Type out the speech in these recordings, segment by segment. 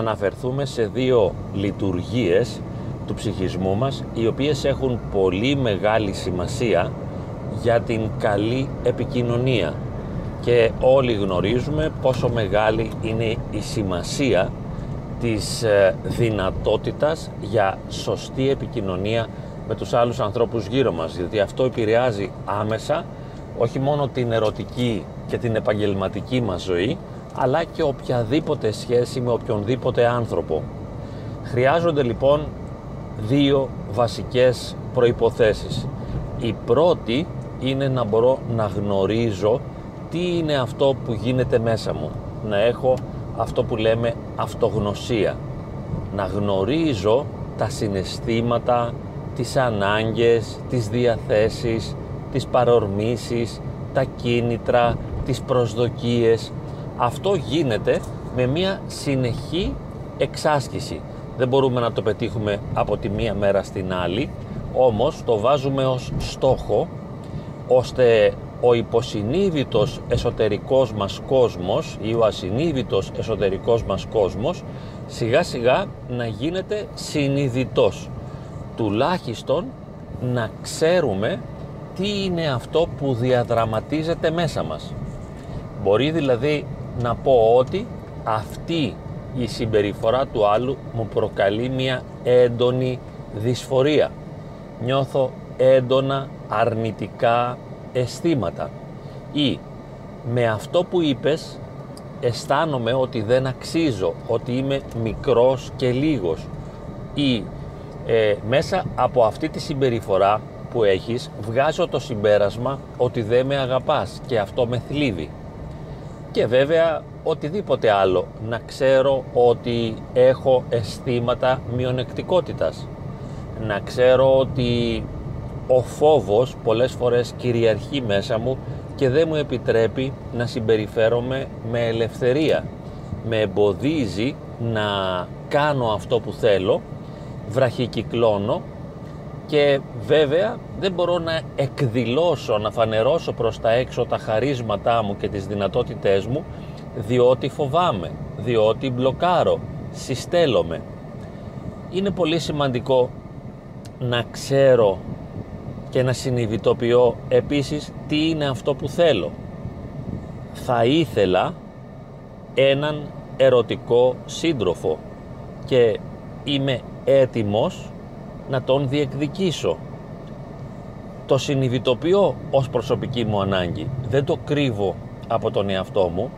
αναφερθούμε σε δύο λειτουργίες του ψυχισμού μας οι οποίες έχουν πολύ μεγάλη σημασία για την καλή επικοινωνία. Και όλοι γνωρίζουμε πόσο μεγάλη είναι η σημασία της ε, δυνατότητας για σωστή επικοινωνία με τους άλλους ανθρώπους γύρω μας. Γιατί αυτό επηρεάζει άμεσα όχι μόνο την ερωτική και την επαγγελματική μας ζωή αλλά και οποιαδήποτε σχέση με οποιονδήποτε άνθρωπο. Χρειάζονται λοιπόν δύο βασικές προϋποθέσεις. Η πρώτη είναι να μπορώ να γνωρίζω τι είναι αυτό που γίνεται μέσα μου. Να έχω αυτό που λέμε αυτογνωσία. Να γνωρίζω τα συναισθήματα, τις ανάγκες, τις διαθέσεις, τις παρορμήσεις, τα κίνητρα, τις προσδοκίες. Αυτό γίνεται με μια συνεχή εξάσκηση. Δεν μπορούμε να το πετύχουμε από τη μία μέρα στην άλλη, όμως το βάζουμε ως στόχο ώστε ο υποσυνείδητος εσωτερικός μας κόσμος ή ο ασυνείδητος εσωτερικός μας κόσμος σιγά σιγά να γίνεται συνειδητός. Τουλάχιστον να ξέρουμε τι είναι αυτό που διαδραματίζεται μέσα μας. Μπορεί δηλαδή να πω ότι αυτή η συμπεριφορά του άλλου μου προκαλεί μια έντονη δυσφορία. Νιώθω έντονα αρνητικά αισθήματα. Ή με αυτό που είπες αισθάνομαι ότι δεν αξίζω, ότι είμαι μικρός και λίγος. Ή ε, μέσα από αυτή τη συμπεριφορά που έχεις βγάζω το συμπέρασμα ότι δεν με αγαπάς και αυτό με θλίβει και βέβαια οτιδήποτε άλλο να ξέρω ότι έχω αισθήματα μειονεκτικότητας να ξέρω ότι ο φόβος πολλές φορές κυριαρχεί μέσα μου και δεν μου επιτρέπει να συμπεριφέρομαι με ελευθερία. Με εμποδίζει να κάνω αυτό που θέλω, βραχικυκλώνω και βέβαια δεν μπορώ να εκδηλώσω, να φανερώσω προς τα έξω τα χαρίσματά μου και τις δυνατότητές μου διότι φοβάμαι, διότι μπλοκάρω, συστέλομαι. Είναι πολύ σημαντικό να ξέρω και να συνειδητοποιώ επίσης τι είναι αυτό που θέλω. Θα ήθελα έναν ερωτικό σύντροφο και είμαι έτοιμος να τον διεκδικήσω. Το συνειδητοποιώ ως προσωπική μου ανάγκη. Δεν το κρύβω από τον εαυτό μου.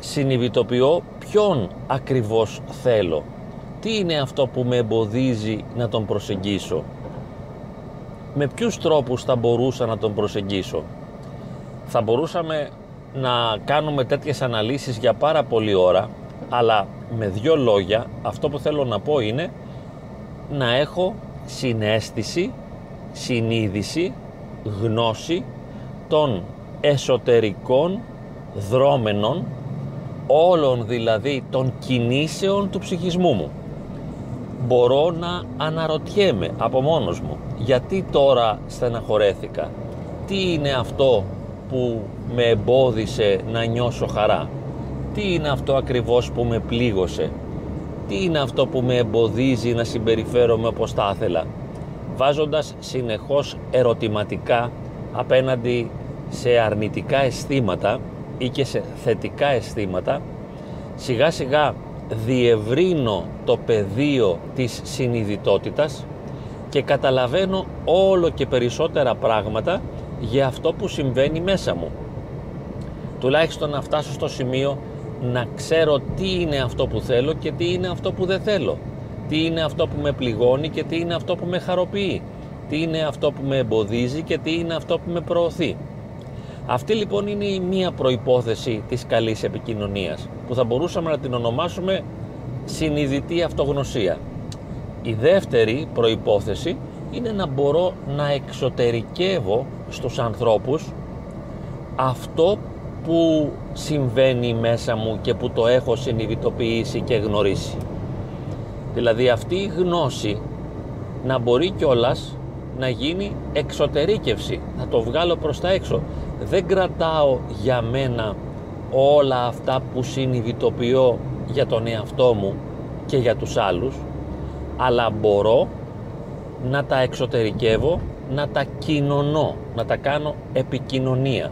Συνειδητοποιώ ποιον ακριβώς θέλω. Τι είναι αυτό που με εμποδίζει να τον προσεγγίσω με ποιους τρόπους θα μπορούσα να τον προσεγγίσω. Θα μπορούσαμε να κάνουμε τέτοιες αναλύσεις για πάρα πολλή ώρα, αλλά με δύο λόγια αυτό που θέλω να πω είναι να έχω συνέστηση, συνείδηση, γνώση των εσωτερικών δρόμενων όλων δηλαδή των κινήσεων του ψυχισμού μου. Μπορώ να αναρωτιέμαι από μόνος μου γιατί τώρα στεναχωρέθηκα. Τι είναι αυτό που με εμπόδισε να νιώσω χαρά; Τι είναι αυτό ακριβώς που με πλήγωσε; Τι είναι αυτό που με εμποδίζει να συμπεριφέρομαι όπως θα ήθελα; Βάζοντας συνεχώς ερωτηματικά απέναντι σε αρνητικά αισθήματα ή και σε θετικά αισθήματα σιγά σιγά διευρύνω το πεδίο της συνειδητότητας και καταλαβαίνω όλο και περισσότερα πράγματα για αυτό που συμβαίνει μέσα μου. Τουλάχιστον να φτάσω στο σημείο να ξέρω τι είναι αυτό που θέλω και τι είναι αυτό που δεν θέλω. Τι είναι αυτό που με πληγώνει και τι είναι αυτό που με χαροποιεί. Τι είναι αυτό που με εμποδίζει και τι είναι αυτό που με προωθεί. Αυτή λοιπόν είναι η μία προϋπόθεση της καλής επικοινωνίας που θα μπορούσαμε να την ονομάσουμε συνειδητή αυτογνωσία. Η δεύτερη προϋπόθεση είναι να μπορώ να εξωτερικεύω στους ανθρώπους αυτό που συμβαίνει μέσα μου και που το έχω συνειδητοποιήσει και γνωρίσει. Δηλαδή αυτή η γνώση να μπορεί κιόλας να γίνει εξωτερήκευση, να το βγάλω προς τα έξω. Δεν κρατάω για μένα όλα αυτά που συνειδητοποιώ για τον εαυτό μου και για τους άλλους αλλά μπορώ να τα εξωτερικεύω, να τα κοινωνώ, να τα κάνω επικοινωνία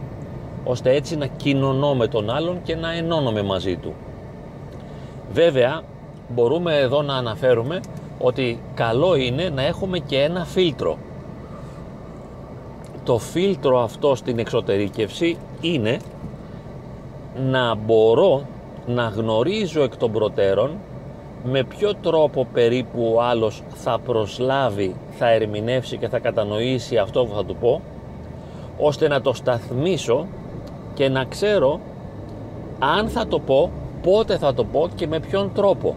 ώστε έτσι να κοινωνώ με τον άλλον και να ενώνομαι μαζί του. Βέβαια, μπορούμε εδώ να αναφέρουμε ότι καλό είναι να έχουμε και ένα φίλτρο. Το φίλτρο αυτό στην εξωτερήκευση είναι να μπορώ να γνωρίζω εκ των προτέρων με ποιο τρόπο περίπου ο άλλος θα προσλάβει, θα ερμηνεύσει και θα κατανοήσει αυτό που θα του πω ώστε να το σταθμίσω και να ξέρω αν θα το πω, πότε θα το πω και με ποιον τρόπο.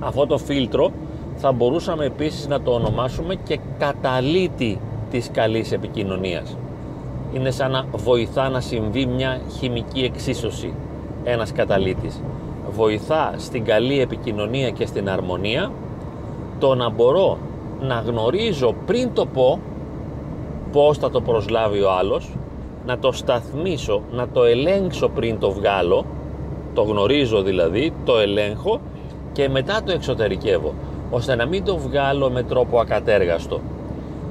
Αυτό το φίλτρο θα μπορούσαμε επίσης να το ονομάσουμε και καταλήτη της καλής επικοινωνίας. Είναι σαν να βοηθά να συμβεί μια χημική εξίσωση ένας καταλήτης. Βοηθά στην καλή επικοινωνία και στην αρμονία το να μπορώ να γνωρίζω πριν το πω πώς θα το προσλάβει ο άλλος να το σταθμίσω, να το ελέγξω πριν το βγάλω, το γνωρίζω δηλαδή, το ελέγχω και μετά το εξωτερικεύω, ώστε να μην το βγάλω με τρόπο ακατέργαστο.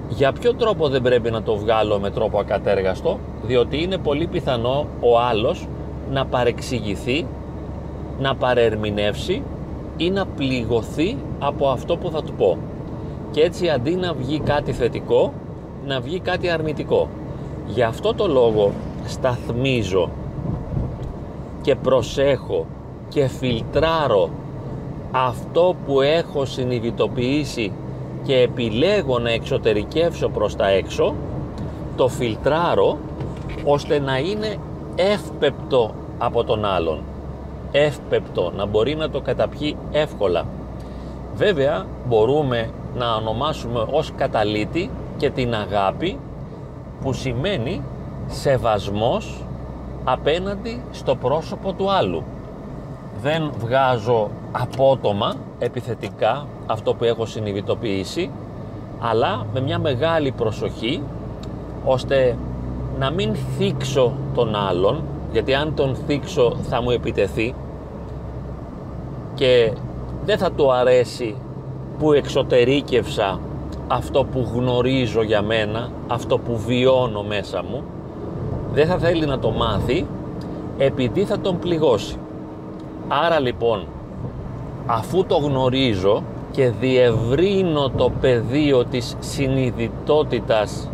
Για ποιο τρόπο δεν πρέπει να το βγάλω με τρόπο ακατέργαστο, διότι είναι πολύ πιθανό ο άλλος να παρεξηγηθεί, να παρερμηνεύσει ή να πληγωθεί από αυτό που θα του πω. Και έτσι αντί να βγει κάτι θετικό, να βγει κάτι αρνητικό. Γι' αυτό το λόγο σταθμίζω και προσέχω και φιλτράρω αυτό που έχω συνειδητοποιήσει και επιλέγω να εξωτερικεύσω προς τα έξω το φιλτράρω ώστε να είναι εύπεπτο από τον άλλον. Εύπεπτο, να μπορεί να το καταπιεί εύκολα. Βέβαια μπορούμε να ονομάσουμε ως καταλήτη και την αγάπη που σημαίνει σεβασμός απέναντι στο πρόσωπο του άλλου. Δεν βγάζω απότομα, επιθετικά, αυτό που έχω συνειδητοποιήσει, αλλά με μια μεγάλη προσοχή, ώστε να μην θίξω τον άλλον, γιατί αν τον θίξω θα μου επιτεθεί και δεν θα του αρέσει που εξωτερήκευσα αυτό που γνωρίζω για μένα, αυτό που βιώνω μέσα μου, δεν θα θέλει να το μάθει επειδή θα τον πληγώσει. Άρα λοιπόν, αφού το γνωρίζω και διευρύνω το πεδίο της συνειδητότητας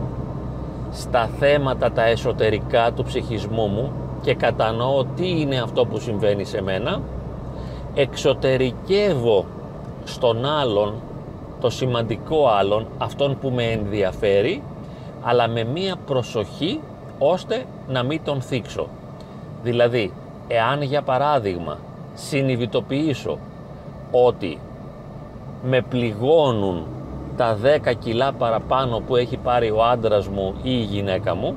στα θέματα τα εσωτερικά του ψυχισμού μου και κατανοώ τι είναι αυτό που συμβαίνει σε μένα, εξωτερικεύω στον άλλον το σημαντικό άλλον, αυτόν που με ενδιαφέρει, αλλά με μία προσοχή ώστε να μην τον θίξω. Δηλαδή, εάν για παράδειγμα συνειδητοποιήσω ότι με πληγώνουν τα 10 κιλά παραπάνω που έχει πάρει ο άντρας μου ή η γυναίκα μου,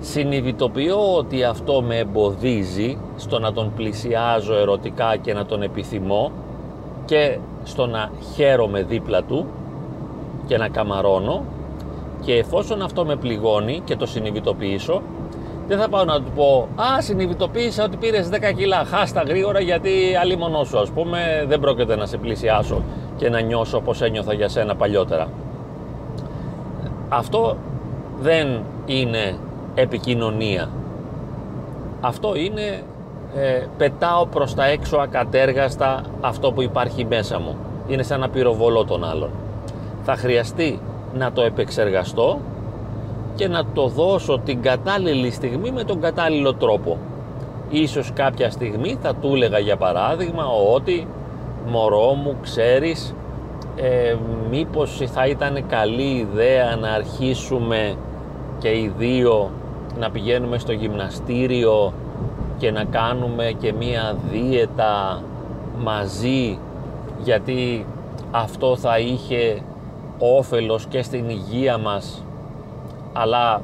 συνειδητοποιώ ότι αυτό με εμποδίζει στο να τον πλησιάζω ερωτικά και να τον επιθυμώ και στο να χαίρομαι δίπλα του και να καμαρώνω και εφόσον αυτό με πληγώνει και το συνειδητοποιήσω δεν θα πάω να του πω «Α, συνειδητοποίησα ότι πήρες 10 κιλά, χάστα γρήγορα γιατί μονό σου ας πούμε δεν πρόκειται να σε πλησιάσω και να νιώσω όπως ένιωθα για σένα παλιότερα». Αυτό δεν είναι επικοινωνία. Αυτό είναι ε, πετάω προς τα έξω ακατέργαστα αυτό που υπάρχει μέσα μου. Είναι σαν να πυροβολώ τον άλλον. Θα χρειαστεί να το επεξεργαστώ και να το δώσω την κατάλληλη στιγμή με τον κατάλληλο τρόπο. Ίσως κάποια στιγμή θα του έλεγα για παράδειγμα ότι μωρό μου ξέρεις ε, μήπως θα ήταν καλή ιδέα να αρχίσουμε και οι δύο να πηγαίνουμε στο γυμναστήριο και να κάνουμε και μία δίαιτα μαζί γιατί αυτό θα είχε όφελος και στην υγεία μας αλλά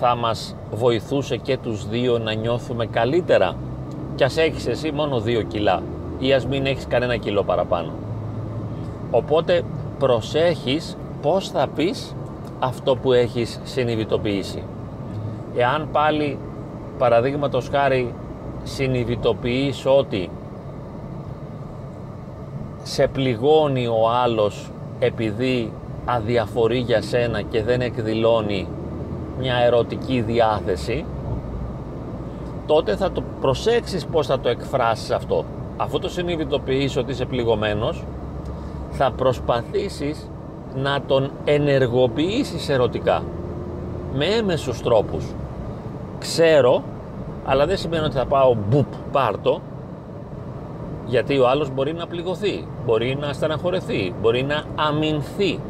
θα μας βοηθούσε και τους δύο να νιώθουμε καλύτερα. Κι ας έχεις εσύ μόνο δύο κιλά ή ας μην έχεις κανένα κιλό παραπάνω. Οπότε προσέχεις πως θα πεις αυτό που έχεις συνειδητοποιήσει. Εάν πάλι παραδείγματος χάρη συνειδητοποιείς ότι σε πληγώνει ο άλλος επειδή αδιαφορεί για σένα και δεν εκδηλώνει μια ερωτική διάθεση τότε θα το προσέξεις πως θα το εκφράσεις αυτό. Αφού το συνειδητοποιείς ότι είσαι πληγωμένος θα προσπαθήσεις να τον ενεργοποιήσεις ερωτικά με έμεσους τρόπους. Ξέρω αλλά δεν σημαίνει ότι θα πάω μπουπ πάρτο γιατί ο άλλος μπορεί να πληγωθεί μπορεί να στεναχωρεθεί μπορεί να αμυνθεί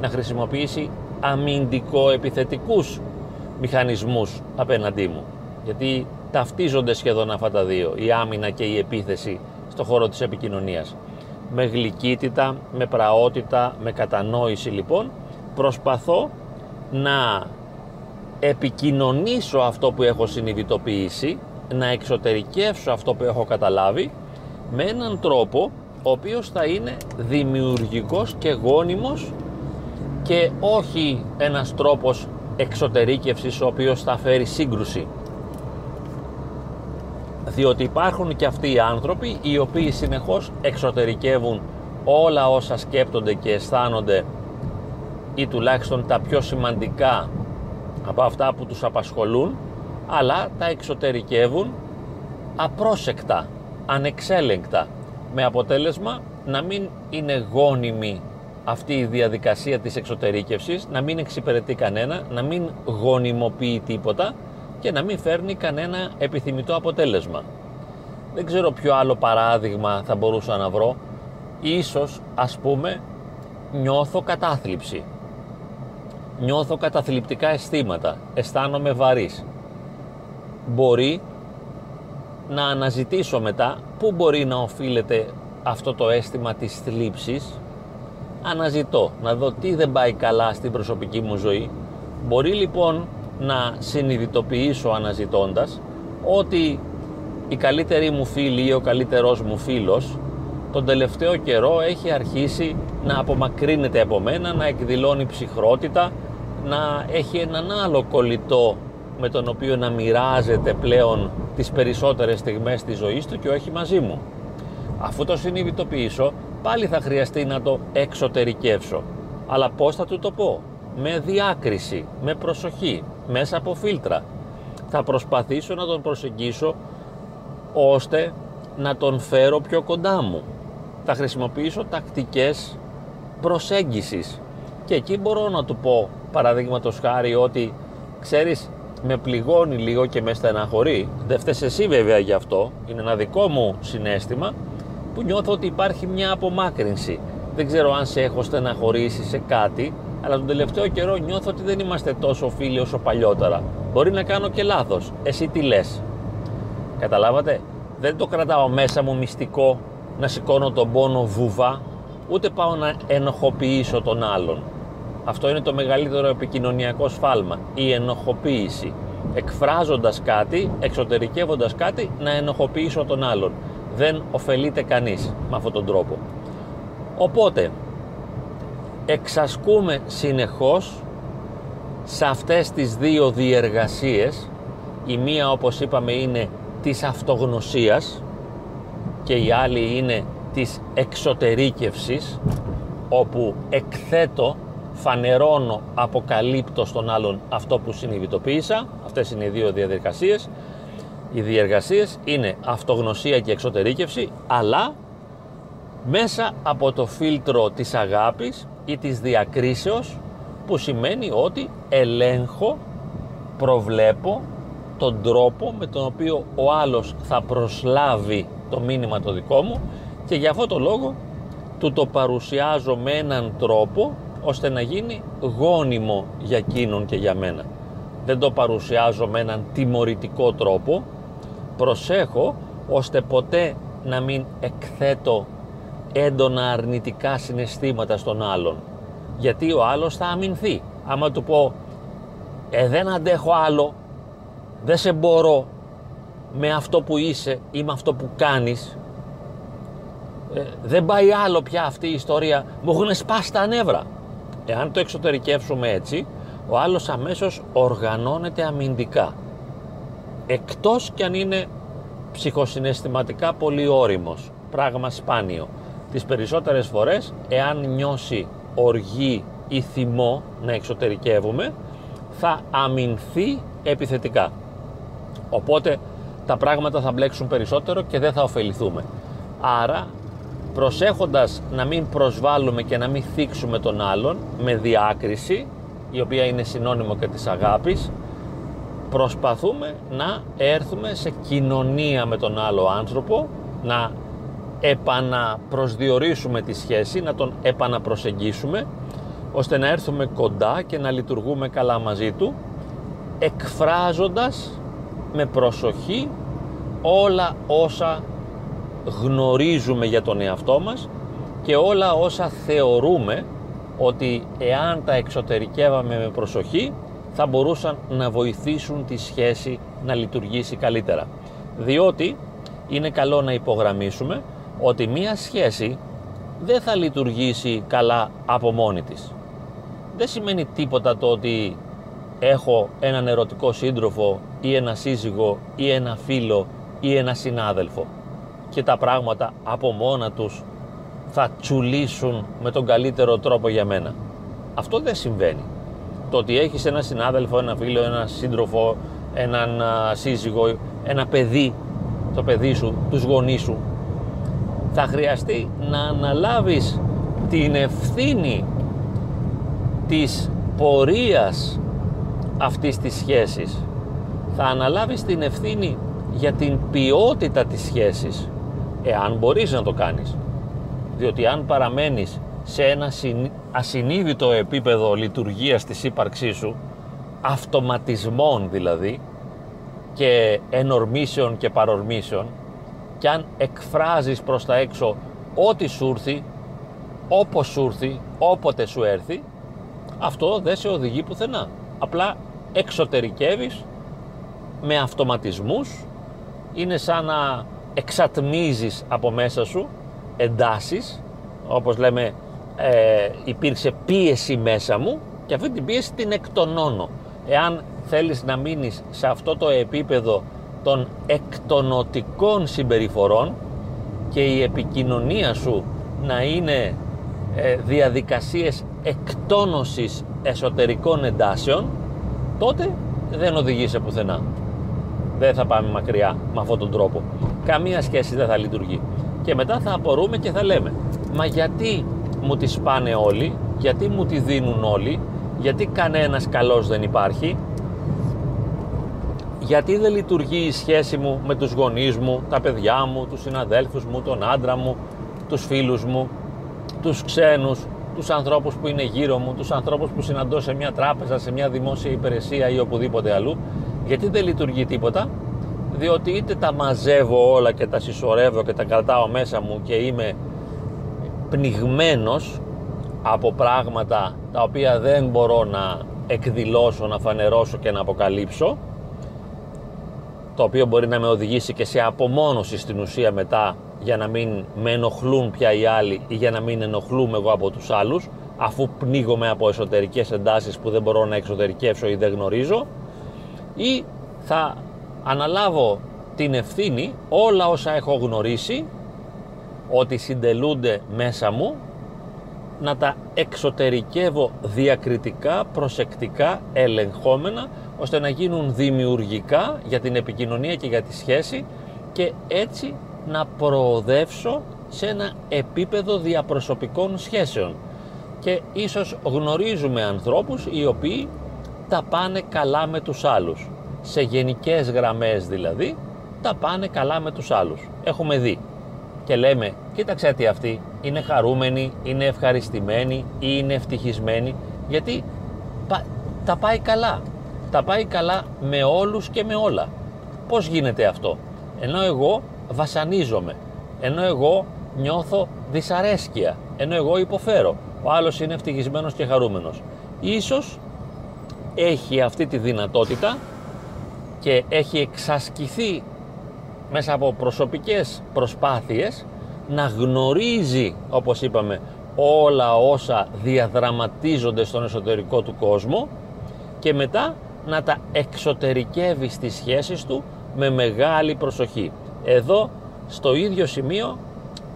να χρησιμοποιήσει αμυντικό επιθετικούς μηχανισμούς απέναντί μου. Γιατί ταυτίζονται σχεδόν αυτά τα δύο η άμυνα και η επίθεση στο χώρο της επικοινωνίας. Με γλυκύτητα, με πραότητα, με κατανόηση λοιπόν προσπαθώ να επικοινωνήσω αυτό που έχω συνειδητοποιήσει να εξωτερικεύσω αυτό που έχω καταλάβει με έναν τρόπο ο οποίος θα είναι δημιουργικός και γόνιμος και όχι ένας τρόπος εξωτερήκευσης ο οποίος θα φέρει σύγκρουση. Διότι υπάρχουν και αυτοί οι άνθρωποι οι οποίοι συνεχώς εξωτερικεύουν όλα όσα σκέπτονται και αισθάνονται ή τουλάχιστον τα πιο σημαντικά από αυτά που τους απασχολούν αλλά τα εξωτερικεύουν απρόσεκτα, ανεξέλεγκτα με αποτέλεσμα να μην είναι γόνιμη αυτή η διαδικασία της εξωτερήκευσης, να μην εξυπηρετεί κανένα, να μην γονιμοποιεί τίποτα και να μην φέρνει κανένα επιθυμητό αποτέλεσμα. Δεν ξέρω ποιο άλλο παράδειγμα θα μπορούσα να βρω. Ίσως ας πούμε νιώθω κατάθλιψη. Νιώθω καταθλιπτικά αισθήματα. Αισθάνομαι βαρύς. Μπορεί να αναζητήσω μετά πού μπορεί να οφείλεται αυτό το αίσθημα της θλίψης. Αναζητώ να δω τι δεν πάει καλά στην προσωπική μου ζωή. Μπορεί λοιπόν να συνειδητοποιήσω αναζητώντας ότι η καλύτερη μου φίλη ή ο καλύτερός μου φίλος τον τελευταίο καιρό έχει αρχίσει να απομακρύνεται από μένα, να εκδηλώνει ψυχρότητα, να έχει έναν άλλο κολλητό με τον οποίο να μοιράζεται πλέον τις περισσότερες στιγμές της ζωής του και όχι μαζί μου. Αφού το συνειδητοποιήσω, πάλι θα χρειαστεί να το εξωτερικεύσω. Αλλά πώς θα του το πω, με διάκριση, με προσοχή, μέσα από φίλτρα. Θα προσπαθήσω να τον προσεγγίσω ώστε να τον φέρω πιο κοντά μου. Θα χρησιμοποιήσω τακτικές προσέγγισης και εκεί μπορώ να του πω παραδείγματος χάρη ότι ξέρεις με πληγώνει λίγο και με στεναχωρεί δεν φταίς εσύ βέβαια γι' αυτό είναι ένα δικό μου συνέστημα που νιώθω ότι υπάρχει μια απομάκρυνση δεν ξέρω αν σε έχω στεναχωρήσει σε κάτι αλλά τον τελευταίο καιρό νιώθω ότι δεν είμαστε τόσο φίλοι όσο παλιότερα. Μπορεί να κάνω και λάθος. Εσύ τι λες; Καταλάβατε; Δεν το κρατάω μέσα μου μυστικό να σηκώνω τον πόνο βουβά, ούτε πάω να ενοχοποιήσω τον άλλον. Αυτό είναι το μεγαλύτερο επικοινωνιακό σφάλμα, η ενοχοποίηση. Εκφράζοντας κάτι, εξωτερικεύοντας κάτι, να ενοχοποιήσω τον άλλον. Δεν ωφελείται κανείς με αυτόν τον τρόπο. Οπότε, εξασκούμε συνεχώς σε αυτές τις δύο διεργασίες η μία όπως είπαμε είναι της αυτογνωσίας και η άλλη είναι της εξωτερήκευσης όπου εκθέτω, φανερώνω, αποκαλύπτω στον άλλον αυτό που συνειδητοποίησα. Αυτές είναι οι δύο διαδικασίες. Οι διεργασίες είναι αυτογνωσία και εξωτερήκευση αλλά μέσα από το φίλτρο της αγάπης ή της διακρίσεως που σημαίνει ότι ελέγχω, προβλέπω τον τρόπο με τον οποίο ο άλλος θα προσλάβει το μήνυμα το δικό μου και για αυτό το λόγο του το παρουσιάζω με έναν τρόπο ώστε να γίνει γόνιμο για εκείνον και για μένα. Δεν το παρουσιάζω με έναν τιμωρητικό τρόπο, προσέχω ώστε ποτέ να μην εκθέτω έντονα αρνητικά συναισθήματα στον άλλον. Γιατί ο άλλος θα αμυνθεί. Άμα του πω «Ε, δεν αντέχω άλλο, δεν σε μπορώ με αυτό που είσαι ή με αυτό που κάνεις, ε, δεν πάει άλλο πια αυτή η ιστορία, μου έχουν σπάσει τα νεύρα». Εάν το εξωτερικεύσουμε έτσι, ο άλλος αμέσως οργανώνεται αμυντικά. Εκτός κι αν είναι ψυχοσυναισθηματικά πολύ όριμος, πράγμα σπάνιο τις περισσότερες φορές εάν νιώσει οργή ή θυμό να εξωτερικεύουμε θα αμυνθεί επιθετικά. Οπότε τα πράγματα θα μπλέξουν περισσότερο και δεν θα ωφεληθούμε. Άρα προσέχοντας να μην προσβάλλουμε και να μην θίξουμε τον άλλον με διάκριση η οποία είναι συνώνυμο και της αγάπης προσπαθούμε να έρθουμε σε κοινωνία με τον άλλο άνθρωπο να επαναπροσδιορίσουμε τη σχέση, να τον επαναπροσεγγίσουμε ώστε να έρθουμε κοντά και να λειτουργούμε καλά μαζί του εκφράζοντας με προσοχή όλα όσα γνωρίζουμε για τον εαυτό μας και όλα όσα θεωρούμε ότι εάν τα εξωτερικεύαμε με προσοχή θα μπορούσαν να βοηθήσουν τη σχέση να λειτουργήσει καλύτερα. Διότι είναι καλό να υπογραμμίσουμε ότι μία σχέση δεν θα λειτουργήσει καλά από μόνη της. Δεν σημαίνει τίποτα το ότι έχω έναν ερωτικό σύντροφο ή ένα σύζυγο ή ένα φίλο ή ένα συνάδελφο και τα πράγματα από μόνα τους θα τσουλήσουν με τον καλύτερο τρόπο για μένα. Αυτό δεν συμβαίνει. Το ότι έχεις ένα συνάδελφο, ένα φίλο, ένα σύντροφο, έναν σύζυγο, ένα παιδί, το παιδί σου, τους γονείς σου, θα χρειαστεί να αναλάβεις την ευθύνη της πορείας αυτής της σχέσης. Θα αναλάβεις την ευθύνη για την ποιότητα της σχέσης, εάν μπορείς να το κάνεις. Διότι αν παραμένεις σε ένα ασυνείδητο επίπεδο λειτουργίας της ύπαρξής σου, αυτοματισμών δηλαδή, και ενορμήσεων και παρορμήσεων, και αν εκφράζεις προς τα έξω ό,τι σου έρθει, όπως σου έρθει, όποτε σου έρθει, αυτό δεν σε οδηγεί πουθενά. Απλά εξωτερικεύεις με αυτοματισμούς, είναι σαν να εξατμίζεις από μέσα σου εντάσεις, όπως λέμε ε, υπήρξε πίεση μέσα μου και αυτή την πίεση την εκτονώνω. Εάν θέλεις να μείνεις σε αυτό το επίπεδο των εκτονωτικών συμπεριφορών και η επικοινωνία σου να είναι ε, διαδικασίες εκτόνωσης εσωτερικών εντάσεων τότε δεν οδηγεί σε πουθενά. Δεν θα πάμε μακριά με αυτόν τον τρόπο. Καμία σχέση δεν θα λειτουργεί. Και μετά θα απορούμε και θα λέμε Μα γιατί μου τη σπάνε όλοι, γιατί μου τη δίνουν όλοι, γιατί κανένας καλός δεν υπάρχει, γιατί δεν λειτουργεί η σχέση μου με τους γονείς μου, τα παιδιά μου, τους συναδέλφους μου, τον άντρα μου, τους φίλους μου, τους ξένους, τους ανθρώπους που είναι γύρω μου, τους ανθρώπους που συναντώ σε μια τράπεζα, σε μια δημόσια υπηρεσία ή οπουδήποτε αλλού. Γιατί δεν λειτουργεί τίποτα, διότι είτε τα μαζεύω όλα και τα συσσωρεύω και τα κρατάω μέσα μου και είμαι πνιγμένος από πράγματα τα οποία δεν μπορώ να εκδηλώσω, να φανερώσω και να αποκαλύψω το οποίο μπορεί να με οδηγήσει και σε απομόνωση στην ουσία μετά για να μην με ενοχλούν πια οι άλλοι ή για να μην ενοχλούμε εγώ από τους άλλους αφού πνίγομαι από εσωτερικές εντάσεις που δεν μπορώ να εξωτερικεύσω ή δεν γνωρίζω ή θα αναλάβω την ευθύνη όλα όσα έχω γνωρίσει ότι συντελούνται μέσα μου να τα εξωτερικεύω διακριτικά, προσεκτικά, ελεγχόμενα ώστε να γίνουν δημιουργικά για την επικοινωνία και για τη σχέση και έτσι να προοδεύσω σε ένα επίπεδο διαπροσωπικών σχέσεων. Και ίσως γνωρίζουμε ανθρώπους οι οποίοι τα πάνε καλά με τους άλλους σε γενικές γραμμές δηλαδή τα πάνε καλά με τους άλλους. Έχουμε δει. Και λέμε κοίταξε τι αυτοί είναι χαρούμενοι, είναι ευχαριστημένοι ή είναι ευτυχισμένοι γιατί τα πάει καλά. Τα πάει καλά με όλους και με όλα. Πως γίνεται αυτό; Ενώ εγώ βασανίζομαι. Ενώ εγώ νιώθω δυσαρέσκεια. Ενώ εγώ υποφέρω. Ο άλλος είναι ευτυχισμένος και χαρούμενος. Ίσως έχει αυτή τη δυνατότητα και έχει εξασκηθεί μέσα από προσωπικές προσπάθειες να γνωρίζει όπως είπαμε όλα όσα διαδραματίζονται στον εσωτερικό του κόσμο και μετά να τα εξωτερικεύει στις σχέσεις του με μεγάλη προσοχή. Εδώ στο ίδιο σημείο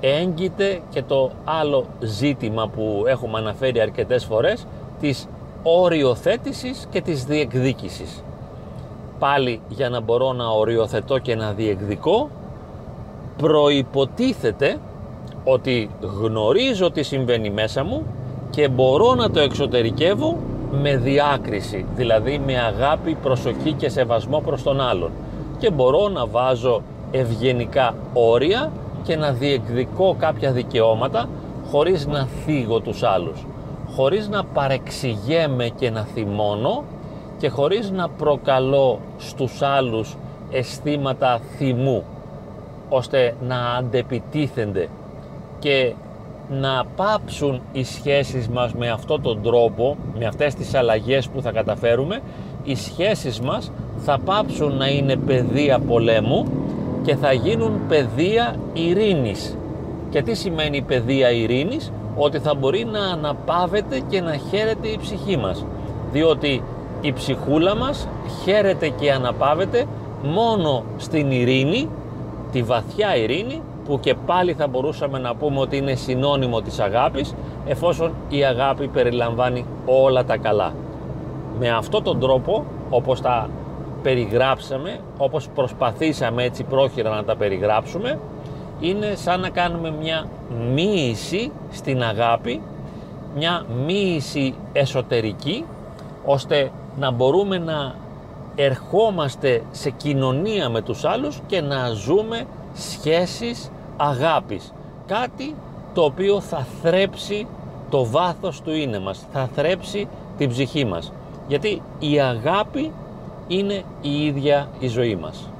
έγκυται και το άλλο ζήτημα που έχουμε αναφέρει αρκετές φορές της οριοθέτησης και της διεκδίκησης. Πάλι για να μπορώ να οριοθετώ και να διεκδικώ προϋποτίθεται ότι γνωρίζω τι συμβαίνει μέσα μου και μπορώ να το εξωτερικεύω με διάκριση, δηλαδή με αγάπη, προσοχή και σεβασμό προς τον άλλον. Και μπορώ να βάζω ευγενικά όρια και να διεκδικώ κάποια δικαιώματα χωρίς να θίγω τους άλλους, χωρίς να παρεξηγέμαι και να θυμώνω και χωρίς να προκαλώ στους άλλους αισθήματα θυμού ώστε να αντεπιτίθενται και να πάψουν οι σχέσεις μας με αυτόν τον τρόπο, με αυτές τις αλλαγές που θα καταφέρουμε, οι σχέσεις μας θα πάψουν να είναι πεδία πολέμου και θα γίνουν πεδία ειρήνης. Και τι σημαίνει πεδία ειρήνης; Ότι θα μπορεί να αναπαύεται και να χαίρεται η ψυχή μας. Διότι η ψυχούλα μας χαίρεται και αναπαύεται μόνο στην ειρήνη, τη βαθιά ειρήνη που και πάλι θα μπορούσαμε να πούμε ότι είναι συνώνυμο της αγάπης εφόσον η αγάπη περιλαμβάνει όλα τα καλά. Με αυτόν τον τρόπο όπως τα περιγράψαμε, όπως προσπαθήσαμε έτσι πρόχειρα να τα περιγράψουμε είναι σαν να κάνουμε μια μοίηση στην αγάπη μια μοίηση εσωτερική ώστε να μπορούμε να ερχόμαστε σε κοινωνία με τους άλλους και να ζούμε σχέσεις αγάπης. Κάτι το οποίο θα θρέψει το βάθος του είναι μας, θα θρέψει την ψυχή μας. Γιατί η αγάπη είναι η ίδια η ζωή μας.